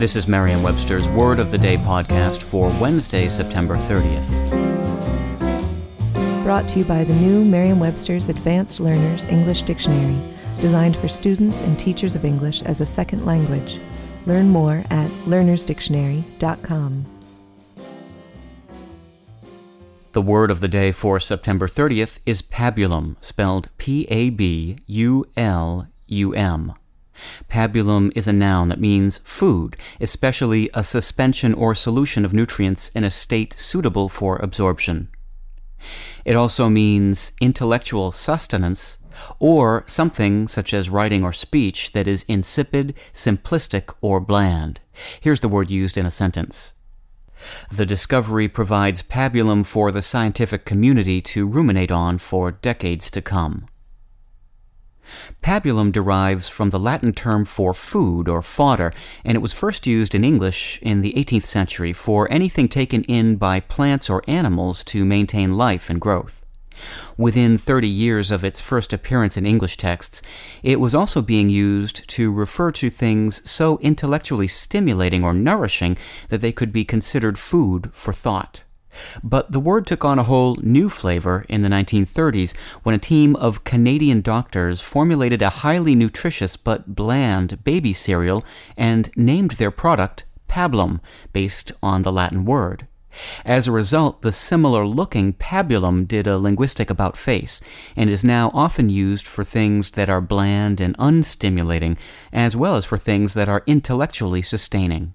This is Merriam Webster's Word of the Day podcast for Wednesday, September 30th. Brought to you by the new Merriam Webster's Advanced Learners English Dictionary, designed for students and teachers of English as a second language. Learn more at learnersdictionary.com. The word of the day for September 30th is pabulum, spelled P A B U L U M. Pabulum is a noun that means food, especially a suspension or solution of nutrients in a state suitable for absorption. It also means intellectual sustenance, or something such as writing or speech that is insipid, simplistic, or bland. Here's the word used in a sentence. The discovery provides pabulum for the scientific community to ruminate on for decades to come. Pabulum derives from the Latin term for food or fodder, and it was first used in English in the 18th century for anything taken in by plants or animals to maintain life and growth. Within 30 years of its first appearance in English texts, it was also being used to refer to things so intellectually stimulating or nourishing that they could be considered food for thought. But the word took on a whole new flavor in the 1930s when a team of Canadian doctors formulated a highly nutritious but bland baby cereal and named their product Pablum, based on the Latin word. As a result, the similar looking pabulum did a linguistic about face and is now often used for things that are bland and unstimulating, as well as for things that are intellectually sustaining.